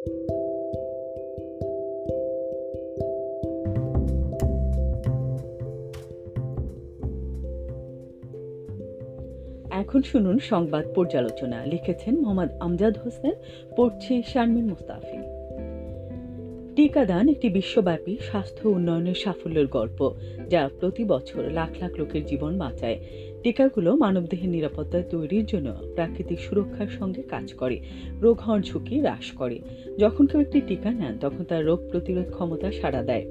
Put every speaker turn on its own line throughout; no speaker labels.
এখন শুনুন সংবাদ পর্যালোচনা। লিখেছেন মোহাম্মদ আমজাদ হোসেন পড়ছে শারমিন মুস্তাফি। টিকাদান একটি বিশ্বব্যাপী স্বাস্থ্য উন্নয়নের সাফল্যের গল্প, যা প্রতি বছর লাখ লাখ লোকের জীবন বাঁচায়। টিকাগুলো মানবদেহের নিরাপত্তা তৈরির জন্য প্রাকৃতিক সুরক্ষার সঙ্গে কাজ করে, রোগ হওয়ার ঝুঁকি হ্রাস করে। যখন কেউ একটি টিকা নেন, তখন তার রোগ প্রতিরোধ ক্ষমতা সাড়া দেয়।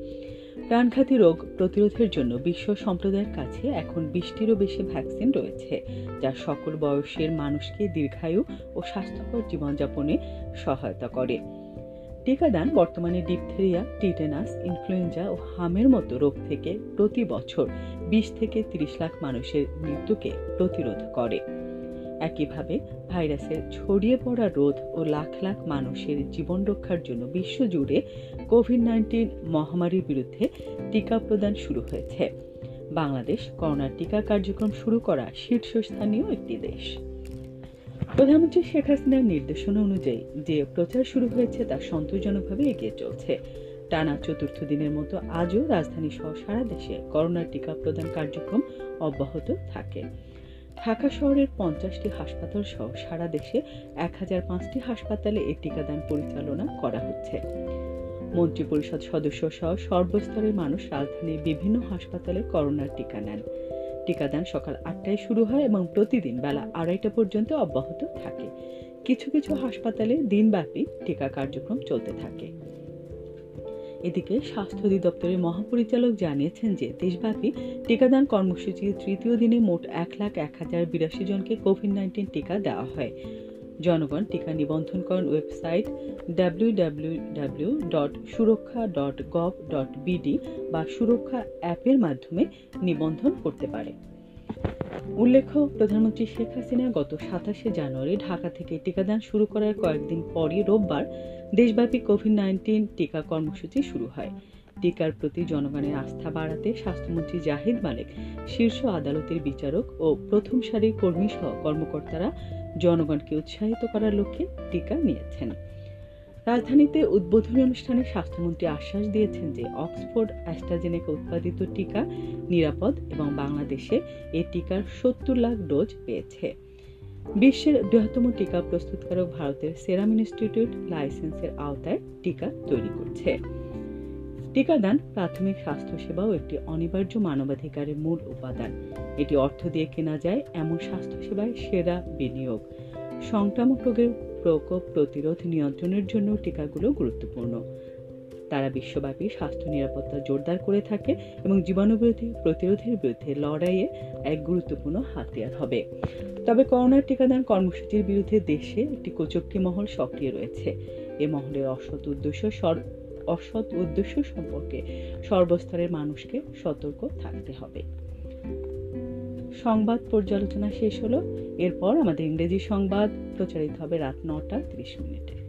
প্রাণঘাতী রোগ প্রতিরোধের জন্য বিশ্ব সম্প্রদায়ের কাছে এখন বিশটিরও বেশি ভ্যাকসিন রয়েছে, যা সকল বয়সের মানুষকে দীর্ঘায়ু ও স্বাস্থ্যকর জীবনযাপনে সহায়তা করে। টিকাদান বর্তমানে ডিপথেরিয়া, টিটেনাস, ইনফ্লুয়েঞ্জা ও হামের মতো রোগ থেকে প্রতি বছর বিশ থেকে তিরিশ লাখ মানুষের মৃত্যুকে প্রতিরোধ করে। একইভাবে ভাইরাসের ছড়িয়ে পড়া রোধ ও লাখ লাখ মানুষের জীবন রক্ষার জন্য বিশ্বজুড়ে কোভিড নাইন্টিন মহামারীর বিরুদ্ধে টিকা প্রদান শুরু হয়েছে। বাংলাদেশ করোনার টিকা কার্যক্রম শুরু করা শীর্ষস্থানীয় একটি দেশ। প্রধানমন্ত্রী শেখ হাসিনার নির্দেশনা অনুযায়ী যে প্রচার শুরু হয়েছে তা সন্তোষজনকভাবে এগিয়ে চলছে। টানা চতুর্থ দিনের মতো আজও রাজধানী সহ সারা দেশে করোনার টিকা প্রদান কার্যক্রম অব্যাহত থাকে। ঢাকা শহরের পঞ্চাশটি হাসপাতাল সহ সারা দেশে এক হাজার পাঁচটি হাসপাতালে এই টিকাদান পরিচালনা করা হচ্ছে। মন্ত্রিপরিষদ সদস্য সহ সর্বস্তরের মানুষ রাজধানীর বিভিন্ন হাসপাতালে করোনার টিকা নেন। টিকাদান সকাল আটটায় শুরু হয় এবং প্রতিদিন বেলা আড়াইটা পর্যন্ত অব্যাহত থাকে। কিছু কিছু হাসপাতালে দিনব্যাপী টিকা কার্যক্রম চলতে থাকে। এদিকে স্বাস্থ্য অধিদপ্তরের মহাপরিচালক জানিয়েছেন যে, দেশব্যাপী টিকাদান কর্মসূচির তৃতীয় দিনে মোট এক লাখ এক হাজার বিরাশি জনকে কোভিড নাইন্টিন টিকা দেওয়া হয়। জনগণ টিকা নিবন্ধন করেন ওয়েবসাইট বিডি বা সুরক্ষা অ্যাপের মাধ্যমে নিবন্ধন করতে পারে। উল্লেখ্য, প্রধানমন্ত্রী শেখ হাসিনা গত সাতাশে জানুয়ারি ঢাকা থেকে টিকাদান শুরু করার কয়েকদিন পরই রোববার দেশব্যাপী কোভিড নাইন্টিন টিকা কর্মসূচি শুরু হয়। টিকার প্রতি জনগণের আস্থা বাড়াতে স্বাস্থ্যমন্ত্রী জাহিদ মালিক শীর্ষ আদালতের বিচারক ও প্রথম সারির কর্মী সহ কর্মকর্তারা জনগণকে উৎসাহিত করার লক্ষ্যে টিকা নিয়েছেন। রাজধানীতে উদ্বোধনী অনুষ্ঠানে স্বাস্থ্যমন্ত্রী আশ্বাস দিয়েছেন যে অক্সফোর্ড অ্যাস্ট্রাজেনেকা উৎপাদিত টিকা নিরাপদ এবং বাংলাদেশে এই টিকার সত্তর লাখ ডোজ পেয়েছে। বিশ্বের বৃহত্তম টিকা প্রস্তুতকারক ভারতের সেরাম ইনস্টিটিউট লাইসেন্সের আওতায় টিকা তৈরি করছে। টিকাদান প্রাথমিক স্বাস্থ্যসেবাও একটি অনিবার্য মানবাধিকারের মূল উপাদান। এটি অর্থ দিয়ে কেনা যায় এমন স্বাস্থ্যসেবায় সেরা বিনিয়োগ। সংক্রামক রোগের প্রকোপ প্রতিরোধ নিয়ন্ত্রণের জন্য টিকাগুলো গুরুত্বপূর্ণ। তারা বিশ্বব্যাপী স্বাস্থ্য নিরাপত্তা জোরদার করে থাকে এবং জীবাণুবিরোধী প্রতিরোধের বিরুদ্ধে লড়াইয়ে এক গুরুত্বপূর্ণ হাতিয়ার হবে। তবে করোনার টিকাদান কর্মসূচির বিরুদ্ধে দেশে একটি কোচক্রি মহল সক্রিয় রয়েছে। এ মহলের অসৎ উদ্দেশ্য অসৎ উদ্দেশ্য সম্পর্কে সর্বস্তরের মানুষকে সতর্ক থাকতে হবে। সংবাদ পর্যালোচনা শেষ হলো। এরপর আমাদের ইংরেজি সংবাদ প্রচারিত হবে রাত নটা ত্রিশ মিনিটে।